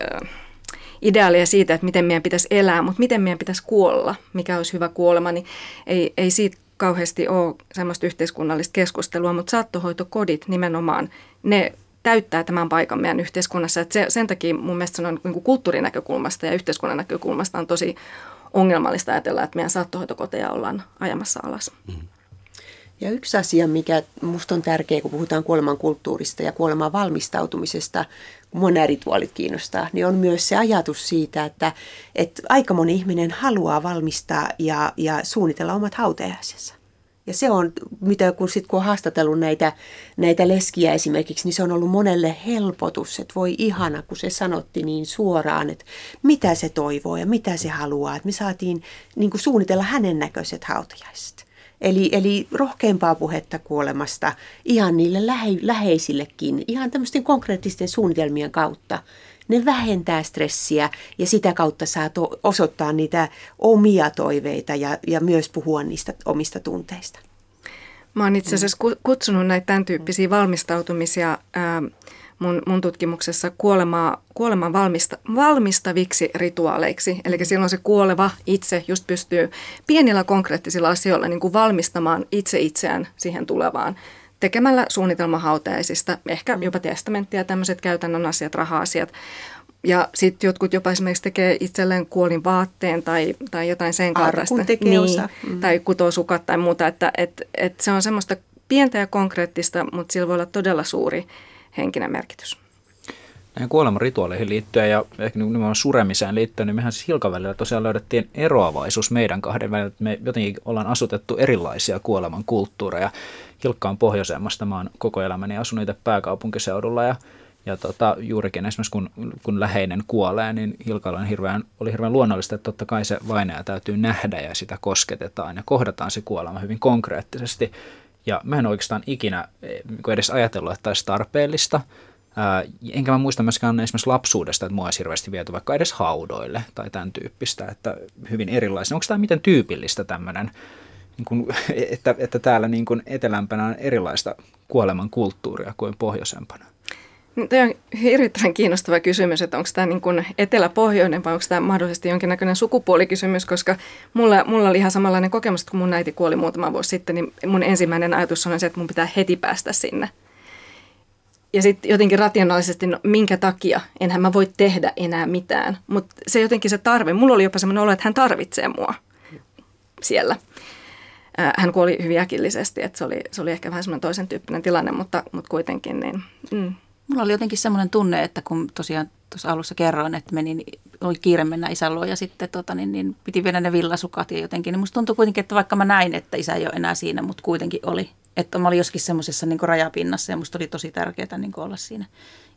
F: ideaalia siitä, että miten meidän pitäisi elää, mutta miten meidän pitäisi kuolla, mikä olisi hyvä kuolema, niin ei, ei siitä kauheasti ole semmoista yhteiskunnallista keskustelua, mutta saattohoitokodit nimenomaan, ne täyttää tämän paikan meidän yhteiskunnassa. Että se, sen takia mun mielestä se on niin kulttuurinäkökulmasta ja yhteiskunnan näkökulmasta on tosi ongelmallista ajatella, että meidän saattohoitokoteja ollaan ajamassa alas. Mm.
D: Ja yksi asia, mikä minusta on tärkeä, kun puhutaan kuoleman kulttuurista ja kuoleman valmistautumisesta, kun minua nämä rituaalit kiinnostaa, niin on myös se ajatus siitä, että, että aika moni ihminen haluaa valmistaa ja, ja suunnitella omat hautajaisensa. Ja se on, mitä kun, sit, kun on haastatellut näitä, näitä leskiä esimerkiksi, niin se on ollut monelle helpotus, että voi ihana, kun se sanotti niin suoraan, että mitä se toivoo ja mitä se haluaa. Että me saatiin niin kuin suunnitella hänen näköiset hautajaiset. Eli, eli rohkeampaa puhetta kuolemasta ihan niille lähe, läheisillekin, ihan tämmöisten konkreettisten suunnitelmien kautta. Ne vähentää stressiä ja sitä kautta saa to- osoittaa niitä omia toiveita ja, ja myös puhua niistä omista tunteista.
F: Mä oon itse asiassa kutsunut näitä tämän tyyppisiä valmistautumisia ää, mun, mun tutkimuksessa kuolemaa, kuoleman valmista, valmistaviksi rituaaleiksi. Eli silloin se kuoleva itse just pystyy pienillä konkreettisilla asioilla niin kuin valmistamaan itse itseään siihen tulevaan tekemällä suunnitelma hautajaisista, ehkä jopa testamenttia, tämmöiset käytännön asiat, raha-asiat. Ja sitten jotkut jopa esimerkiksi tekee itselleen kuolin vaatteen tai, tai jotain sen kaltaista.
D: niin, osa.
F: Mm. Tai kutoo sukat tai muuta. Että et, et se on semmoista pientä ja konkreettista, mutta sillä voi olla todella suuri henkinen merkitys.
C: Näihin kuolemanrituaaleihin liittyen ja ehkä nimenomaan suremiseen liittyen, niin mehän siis Hilkan välillä tosiaan löydettiin eroavaisuus meidän kahden välillä. Me jotenkin ollaan asutettu erilaisia kuoleman kulttuureja. Hilkka on pohjoisemmasta, mä oon koko elämäni asunut itse pääkaupunkiseudulla ja ja tota, juurikin esimerkiksi kun, kun läheinen kuolee, niin Hilkalla on hirveän, oli hirveän luonnollista, että totta kai se vainaja täytyy nähdä ja sitä kosketetaan ja kohdataan se kuolema hyvin konkreettisesti. Ja mä en oikeastaan ikinä eh, niin edes ajatellut, että olisi tarpeellista. Ää, enkä mä muista myöskään esimerkiksi lapsuudesta, että mua olisi hirveästi viety vaikka edes haudoille tai tämän tyyppistä, että hyvin erilaisia. Onko tämä miten tyypillistä tämmöinen niin kuin, että, että täällä niin kuin etelämpänä on erilaista kuoleman kulttuuria kuin pohjoisempana?
F: Tämä on hirvittävän kiinnostava kysymys, että onko tämä niin kuin etelä-pohjoinen vai onko tämä mahdollisesti jonkinnäköinen sukupuolikysymys, koska mulla, mulla oli ihan samanlainen kokemus, että kun mun äiti kuoli muutama vuosi sitten, niin mun ensimmäinen ajatus on se, että mun pitää heti päästä sinne. Ja sitten jotenkin rationaalisesti, no minkä takia, enhän mä voi tehdä enää mitään. Mutta se jotenkin se tarve, mulla oli jopa semmoinen olo, että hän tarvitsee mua siellä. Hän kuoli hyvin äkillisesti, että se oli, se oli ehkä vähän semmoinen toisen tyyppinen tilanne, mutta, mutta kuitenkin niin, mm.
B: Mulla oli jotenkin semmoinen tunne, että kun tosiaan tuossa alussa kerroin, että menin, oli kiire mennä isän luo ja sitten tota, niin, niin piti viedä ne villasukat ja jotenkin, niin musta tuntui kuitenkin, että vaikka mä näin, että isä ei ole enää siinä, mutta kuitenkin oli. Että mä olin joskin semmoisessa niin rajapinnassa ja musta oli tosi tärkeää niin olla siinä.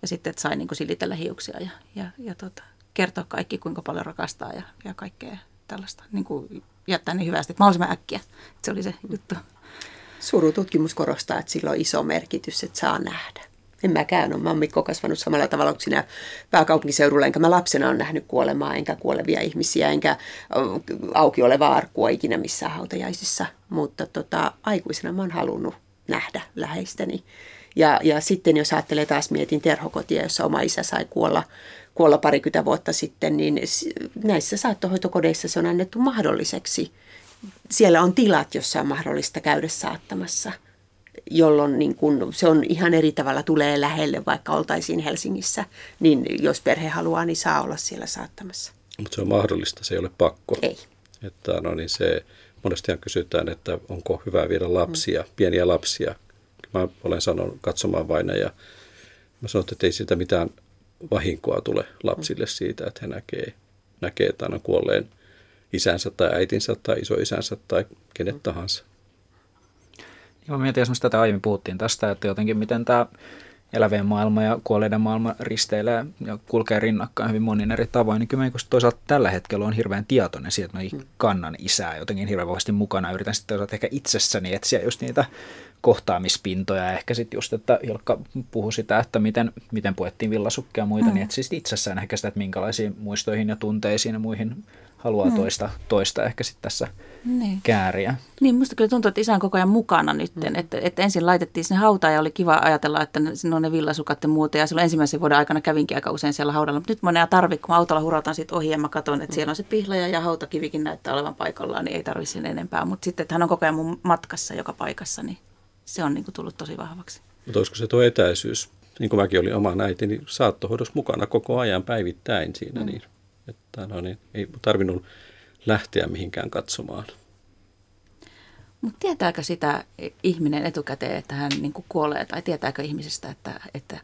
B: Ja sitten, että sain niin silitellä hiuksia ja, ja, ja tota, kertoa kaikki, kuinka paljon rakastaa ja, ja kaikkea tällaista. Niin kuin jättää ne hyvästi, että mahdollisimman äkkiä. Että se oli se juttu.
D: Surututkimus korostaa, että sillä on iso merkitys, että saa nähdä. En mäkään ole. Mä oon Mikko kasvanut samalla tavalla kuin sinä pääkaupunkiseudulla, enkä mä lapsena on nähnyt kuolemaa, enkä kuolevia ihmisiä, enkä auki olevaa arkua ikinä missään hautajaisissa. Mutta tota, aikuisena mä oon halunnut nähdä läheistäni. Ja, ja sitten jos ajattelee taas, mietin terhokotia, jossa oma isä sai kuolla, kuolla parikymmentä vuotta sitten, niin näissä saattohoitokodeissa se on annettu mahdolliseksi. Siellä on tilat, jossa on mahdollista käydä saattamassa – jolloin niin kun se on ihan eri tavalla tulee lähelle, vaikka oltaisiin Helsingissä, niin jos perhe haluaa, niin saa olla siellä saattamassa.
E: Mutta se on mahdollista, se ei ole pakko.
D: Ei.
E: Että, no niin se, monestihan kysytään, että onko hyvä viedä lapsia, mm. pieniä lapsia. Mä olen sanonut katsomaan vain ja mä sanon, että ei siitä mitään vahinkoa tule lapsille mm. siitä, että he näkee, näkee aina kuolleen isänsä tai äitinsä tai isoisänsä tai kenet mm. tahansa.
C: Mä mietin esimerkiksi tätä aiemmin puhuttiin tästä, että jotenkin miten tämä elävien maailma ja kuolleiden maailma risteilee ja kulkee rinnakkain hyvin monin eri tavoin, niin kyllä toisaalta tällä hetkellä on hirveän tietoinen siitä, että mä kannan isää jotenkin hirveän vahvasti mukana. Yritän sitten toisaalta ehkä itsessäni etsiä just niitä kohtaamispintoja. Ehkä sitten just, että Ilkka puhui sitä, että miten, miten puettiin villasukkia ja muita, mm. niin että siis itsessään ehkä sitä, että minkälaisiin muistoihin ja tunteisiin ja muihin haluaa mm. toista, toista ehkä sitten tässä niin. kääriä.
B: Niin, musta kyllä tuntuu, että isä on koko ajan mukana nyt. Mm. Että, että ensin laitettiin sinne hautaan ja oli kiva ajatella, että siinä on ne villasukat ja muuta. Ja silloin ensimmäisen vuoden aikana kävinkin aika usein siellä haudalla. Mutta nyt mä en tarvitse, kun mä autolla hurataan siitä ohi ja mä katson, että mm. siellä on se pihlaja ja hautakivikin näyttää olevan paikallaan, niin ei tarvitse sen enempää. Mutta sitten, että hän on koko ajan mun matkassa joka paikassa, niin se on niin kuin tullut tosi vahvaksi.
E: Mutta olisiko se tuo etäisyys, niin kuin mäkin olin oma äiti, niin saattohoidossa mukana koko ajan päivittäin siinä. Mm. Niin, että no niin, ei tarvinnut lähteä mihinkään katsomaan.
B: Mutta tietääkö sitä ihminen etukäteen, että hän niin kuolee, tai tietääkö ihmisestä, että, että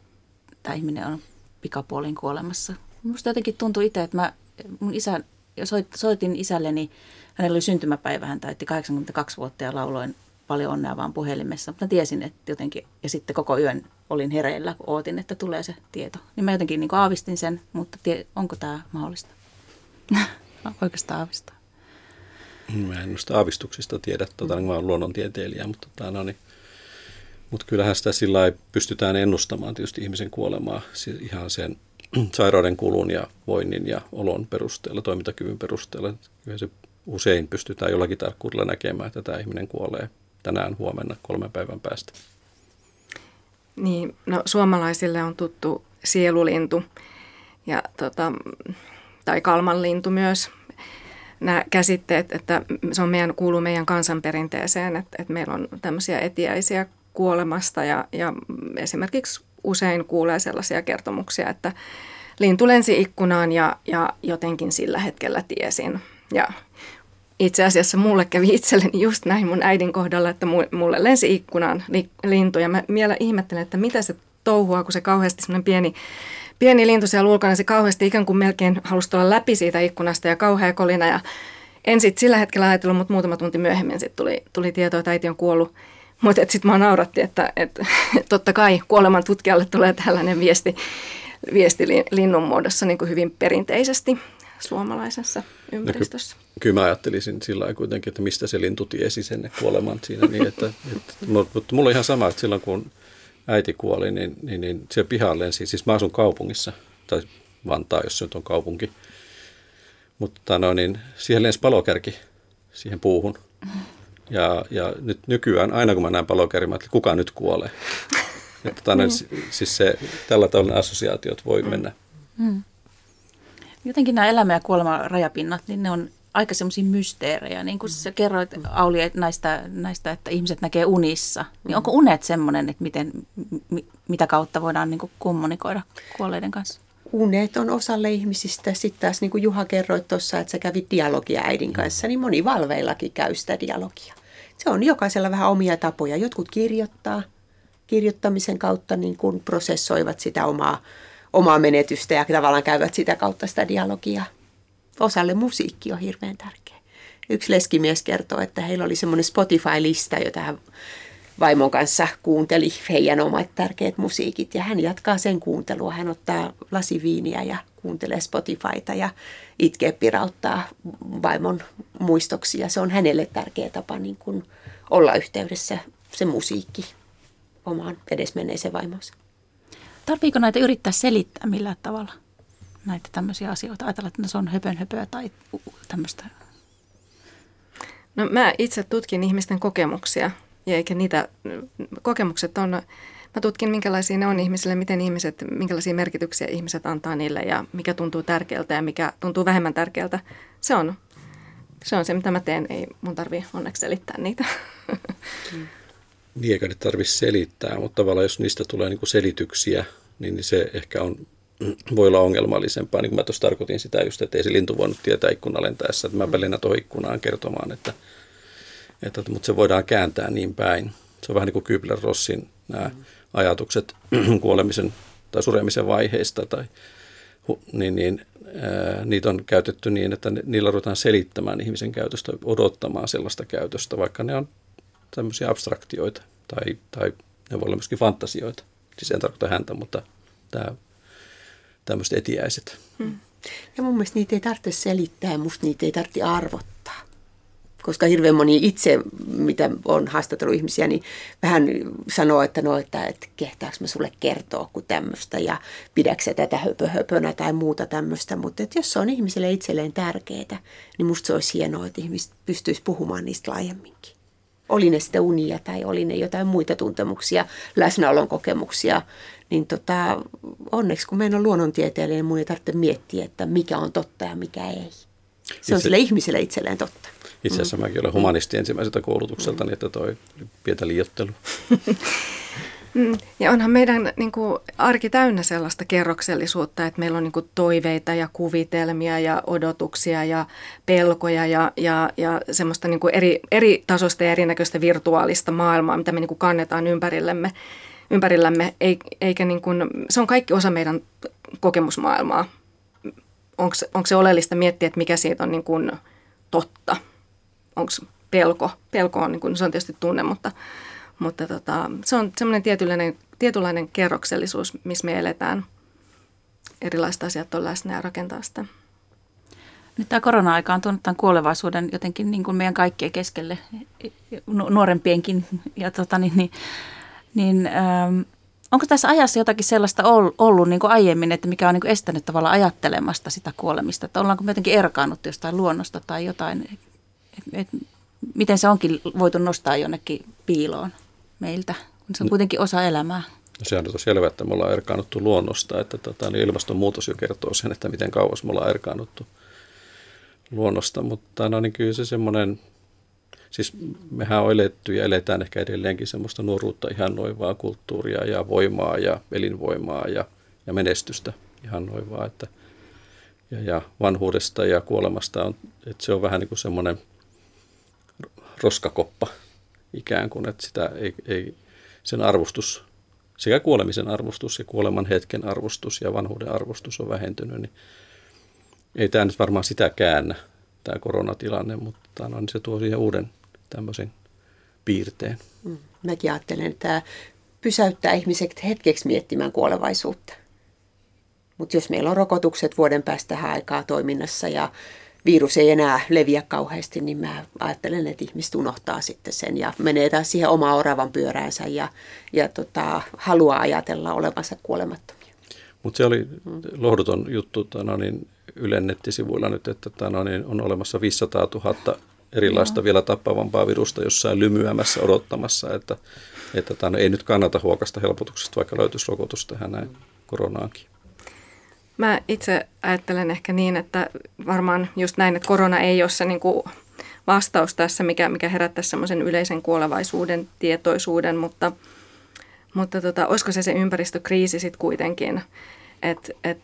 B: tämä ihminen on pikapuolin kuolemassa? Minusta jotenkin tuntui itse, että mä, mun isä, soit, soitin isälleni, hänellä oli syntymäpäivä, hän täytti 82 vuotta ja lauloin paljon onnea vaan puhelimessa. Mutta tiesin, että jotenkin, ja sitten koko yön olin hereillä, kun ootin, että tulee se tieto. Niin mä jotenkin niin aavistin sen, mutta tie, onko tämä mahdollista? Oikeastaan aavistaa.
E: Mä en noista aavistuksista tiedä, tuota, mä olen luonnontieteilijä, mutta, tota, no niin, mutta kyllähän sitä sillä pystytään ennustamaan tietysti ihmisen kuolemaa ihan sen sairauden kulun ja voinnin ja olon perusteella, toimintakyvyn perusteella. Kyllä se usein pystytään jollakin tarkkuudella näkemään, että tämä ihminen kuolee tänään, huomenna, kolmen päivän päästä.
F: Niin, no suomalaisille on tuttu sielulintu ja tota, tai kalmanlintu myös. Nämä käsitteet, että se on meidän, kuuluu meidän kansanperinteeseen, että, että meillä on tämmöisiä etiäisiä kuolemasta ja, ja esimerkiksi usein kuulee sellaisia kertomuksia, että lintu lensi ikkunaan ja, ja jotenkin sillä hetkellä tiesin. Ja itse asiassa mulle kävi itselleni just näin mun äidin kohdalla, että mulle lensi ikkunaan lintu. Ja mä vielä ihmettelen, että mitä se touhua, kun se kauheasti semmoinen pieni, pieni lintu siellä ulkona, se kauheasti ikään kuin melkein halusi tulla läpi siitä ikkunasta ja kauhea kolina. Ja en sitten sillä hetkellä ajatellut, mutta muutama tunti myöhemmin sitten tuli, tuli tieto, että äiti on kuollut. Mutta sitten mä nauratti, että, että totta kai kuoleman tutkijalle tulee tällainen viesti, viesti linnun muodossa niin kuin hyvin perinteisesti suomalaisessa ympäristössä.
E: No, ky- kyllä mä ajattelisin sillä kuitenkin, että mistä se lintu tiesi sen kuoleman siinä. Niin, että, että, mutta mulla on ihan sama, että silloin kun äiti kuoli, niin, niin, niin se pihalle siis, siis mä asun kaupungissa, tai Vantaa, jos se nyt on kaupunki. Mutta no, niin, siihen lensi palokärki siihen puuhun. Ja, ja nyt nykyään, aina kun mä näen palokärryä, että kuka nyt kuolee. Että tota, niin. siis se, tällä tavalla assosiaatiot voi mm. mennä. Mm.
B: Jotenkin nämä elämä- ja kuolema rajapinnat, niin ne on aika semmoisia mysteerejä. Niin kuin sä kerroit Auli näistä, näistä, että ihmiset näkee unissa. Niin onko unet semmoinen, että miten, mitä kautta voidaan niin kuin kommunikoida kuolleiden kanssa?
D: Unet on osalle ihmisistä. Sitten taas niin kuin Juha kerroit tuossa, että sä kävit dialogia äidin kanssa, niin moni valveillakin käy sitä dialogia. Se on jokaisella vähän omia tapoja. Jotkut kirjoittaa, kirjoittamisen kautta niin kuin prosessoivat sitä omaa, omaa menetystä ja tavallaan käyvät sitä kautta sitä dialogia. Osalle musiikki on hirveän tärkeä. Yksi leskimies kertoo, että heillä oli semmoinen Spotify-lista, jota hän vaimon kanssa kuunteli heidän omat tärkeät musiikit ja hän jatkaa sen kuuntelua. Hän ottaa lasiviiniä ja kuuntelee Spotifyta ja itkee pirauttaa vaimon muistoksia. Se on hänelle tärkeä tapa niin kuin olla yhteydessä se musiikki omaan edesmenneeseen vaimonsa.
B: Tarviiko näitä yrittää selittää millään tavalla? Näitä tämmöisiä asioita. Ajatella, että se on höpön höpöä tai tämmöistä.
F: No mä itse tutkin ihmisten kokemuksia ja eikä niitä kokemukset on, mä tutkin minkälaisia ne on ihmisille, miten ihmiset, minkälaisia merkityksiä ihmiset antaa niille ja mikä tuntuu tärkeältä ja mikä tuntuu vähemmän tärkeältä. Se on, se on se, mitä mä teen. Ei mun tarvi onneksi selittää niitä.
E: Niin eikä ne tarvitse selittää, mutta tavallaan jos niistä tulee niin kuin selityksiä, niin se ehkä on, voi olla ongelmallisempaa. Niin kuin mä tuossa tarkoitin sitä just, että ei se lintu voinut tietää ikkunan lentäessä, että mä pelin tuohon ikkunaan kertomaan, että, että, mutta se voidaan kääntää niin päin. Se on vähän niin kuin Kübler-Rossin nämä ajatukset kuolemisen tai suremisen vaiheista tai niin, niin ää, niitä on käytetty niin, että niillä ruvetaan selittämään ihmisen käytöstä, odottamaan sellaista käytöstä, vaikka ne on tämmöisiä abstraktioita tai, tai ne voi olla myöskin fantasioita. Siis en tarkoita häntä, mutta tämä, tämmöiset etiäiset. Hmm.
D: Ja mun mielestä niitä ei tarvitse selittää, musta niitä ei tarvitse arvottaa. Koska hirveän moni itse, mitä on haastatellut ihmisiä, niin vähän sanoo, että no, että, että kehtaanko mä sulle kertoa kuin tämmöistä ja pidäksä tätä höpö tai muuta tämmöistä. Mutta että jos se on ihmiselle itselleen tärkeää, niin musta se olisi hienoa, että ihmiset pystyisi puhumaan niistä laajemminkin oli ne sitten unia tai oli ne jotain muita tuntemuksia, läsnäolon kokemuksia, niin tota, onneksi kun meillä on luonnontieteellinen, mun ei tarvitse miettiä, että mikä on totta ja mikä ei. Se Itse, on sille ihmiselle itselleen totta.
E: Itse asiassa mm. mäkin olen humanisti ensimmäiseltä koulutukselta, niin että toi pientä liiottelu.
F: Mm, ja onhan meidän niin kuin, arki täynnä sellaista kerroksellisuutta, että meillä on niin kuin, toiveita ja kuvitelmia ja odotuksia ja pelkoja ja, ja, ja semmoista niin kuin eri, eri tasosta ja erinäköistä virtuaalista maailmaa, mitä me niin kuin, kannetaan ympärillemme, ympärillämme. Eikä, niin kuin, se on kaikki osa meidän kokemusmaailmaa. Onko se oleellista miettiä, että mikä siitä on niin kuin, totta? Onko pelko? Pelko on, niin kuin, se on tietysti tunne, mutta mutta tota, se on semmoinen tietynlainen, tietynlainen kerroksellisuus, missä me eletään. Erilaiset asiat on läsnä ja rakentaa sitä.
B: Nyt tämä korona-aika on tuonut tämän kuolevaisuuden jotenkin niin kuin meidän kaikkien keskelle, nuorempienkin. Ja tota, niin, niin, niin ähm, onko tässä ajassa jotakin sellaista ollut niin kuin aiemmin, että mikä on niin kuin estänyt tavallaan ajattelemasta sitä kuolemista? Että ollaanko me jotenkin erkaannut jostain luonnosta tai jotain, et, et, miten se onkin voitu nostaa jonnekin piiloon? Meiltä, kun se on kuitenkin osa elämää.
E: No sehän on selvää, että me ollaan erkaannuttu luonnosta, että tota, niin ilmastonmuutos jo kertoo sen, että miten kauas me ollaan erkaannuttu luonnosta, mutta no niin kyllä se semmoinen, siis mehän on eletty ja eletään ehkä edelleenkin semmoista nuoruutta ihan noivaa kulttuuria ja voimaa ja elinvoimaa ja, ja menestystä ihan noivaa, että ja, ja vanhuudesta ja kuolemasta on, että se on vähän niin kuin semmoinen roskakoppa, ikään kuin, että sitä ei, ei, sen arvostus, sekä kuolemisen arvostus ja kuoleman hetken arvostus ja vanhuuden arvostus on vähentynyt, niin ei tämä nyt varmaan sitä käännä, tämä koronatilanne, mutta no, niin se tuo siihen uuden tämmöisen piirteen.
D: Mm. Mäkin ajattelen, että tämä pysäyttää ihmiset hetkeksi miettimään kuolevaisuutta. Mutta jos meillä on rokotukset vuoden päästä aikaa toiminnassa ja virus ei enää leviä kauheasti, niin mä ajattelen, että ihmiset unohtaa sitten sen ja menee taas siihen omaan oravan pyöräänsä ja, ja tota, haluaa ajatella olevansa kuolemattomia.
E: Mutta se oli lohduton juttu tano, niin Ylen nettisivuilla nyt, että tano, niin on olemassa 500 000 erilaista vielä tappavampaa virusta jossain lymyämässä odottamassa, että, että tämän, ei nyt kannata huokasta helpotuksesta, vaikka löytyisi rokotus tähän näin koronaankin.
F: Mä itse ajattelen ehkä niin, että varmaan just näin, että korona ei ole se niin kuin vastaus tässä, mikä, mikä herättäisi semmoisen yleisen kuolevaisuuden tietoisuuden, mutta, mutta tota, olisiko se se ympäristökriisi sitten kuitenkin, et, et,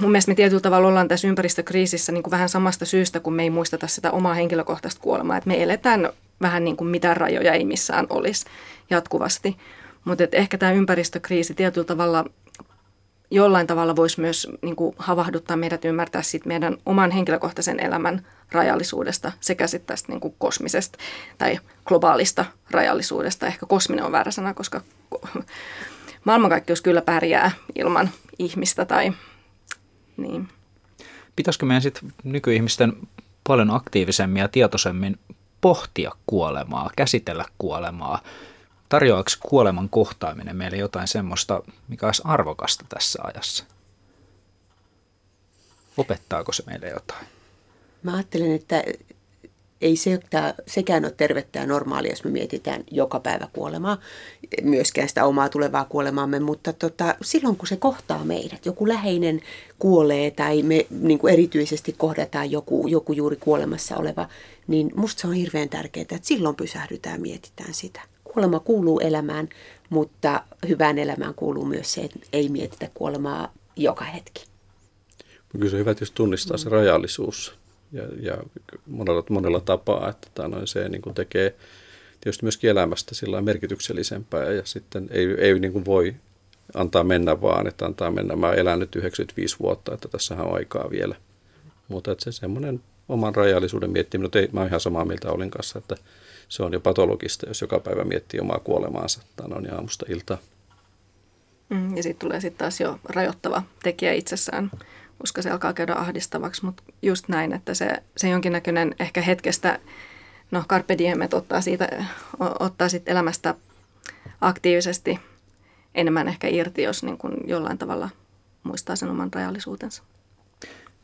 F: mun mielestä me tietyllä tavalla ollaan tässä ympäristökriisissä niin kuin vähän samasta syystä, kun me ei muisteta sitä omaa henkilökohtaista kuolemaa. Et me eletään vähän niin kuin mitä rajoja ei missään olisi jatkuvasti. Mutta ehkä tämä ympäristökriisi tietyllä tavalla jollain tavalla voisi myös niin kuin havahduttaa meidät ymmärtää sit meidän oman henkilökohtaisen elämän rajallisuudesta sekä sitten tästä niin kuin kosmisesta tai globaalista rajallisuudesta. Ehkä kosminen on väärä sana, koska maailmankaikkeus kyllä pärjää ilman ihmistä tai niin.
C: Pitäisikö meidän sitten nykyihmisten paljon aktiivisemmin ja tietoisemmin pohtia kuolemaa, käsitellä kuolemaa? Tarjoaako kuoleman kohtaaminen meille jotain semmoista, mikä olisi arvokasta tässä ajassa? Opettaako se meille jotain?
D: Mä ajattelen, että ei se, että sekään ole tervettä ja normaalia, jos me mietitään joka päivä kuolemaa, myöskään sitä omaa tulevaa kuolemaamme, mutta tota, silloin kun se kohtaa meidät, joku läheinen kuolee tai me niin kuin erityisesti kohdataan joku, joku juuri kuolemassa oleva, niin musta se on hirveän tärkeää, että silloin pysähdytään ja mietitään sitä. Kuolema kuuluu elämään, mutta hyvään elämään kuuluu myös se, että ei mietitä kuolemaa joka hetki.
E: Kyllä se on hyvä jos tunnistaa se rajallisuus ja, ja monella, monella tapaa, että tämä noin se niin kuin tekee tietysti myöskin elämästä sillä merkityksellisempää ja sitten ei, ei niin kuin voi antaa mennä vaan, että antaa mennä. Mä elän nyt 95 vuotta, että tässä on aikaa vielä. Mutta että se semmoinen oman rajallisuuden miettiminen, mutta ei, mä oon ihan samaa mieltä Olin kanssa, että se on jo patologista, jos joka päivä miettii omaa kuolemaansa on ja aamusta iltaa.
F: Mm, ja sitten tulee sitten taas jo rajoittava tekijä itsessään koska se alkaa käydä ahdistavaksi, mutta just näin, että se, se jonkinnäköinen ehkä hetkestä, no carpe diem, ottaa, siitä, ottaa sit elämästä aktiivisesti enemmän ehkä irti, jos niin kuin jollain tavalla muistaa sen oman rajallisuutensa.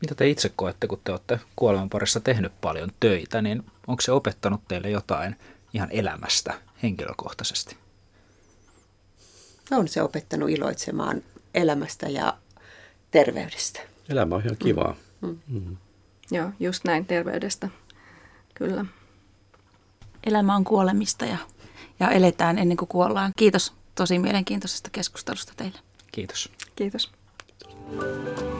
C: Mitä te itse koette, kun te olette kuoleman parissa tehnyt paljon töitä, niin onko se opettanut teille jotain ihan elämästä henkilökohtaisesti?
D: On se opettanut iloitsemaan elämästä ja terveydestä.
E: Elämä on ihan kivaa. Mm.
F: Mm. Joo, just näin terveydestä. Kyllä.
B: Elämä on kuolemista ja, ja eletään ennen kuin kuollaan. Kiitos tosi mielenkiintoisesta keskustelusta teille.
C: Kiitos.
F: Kiitos.
E: Kiitos.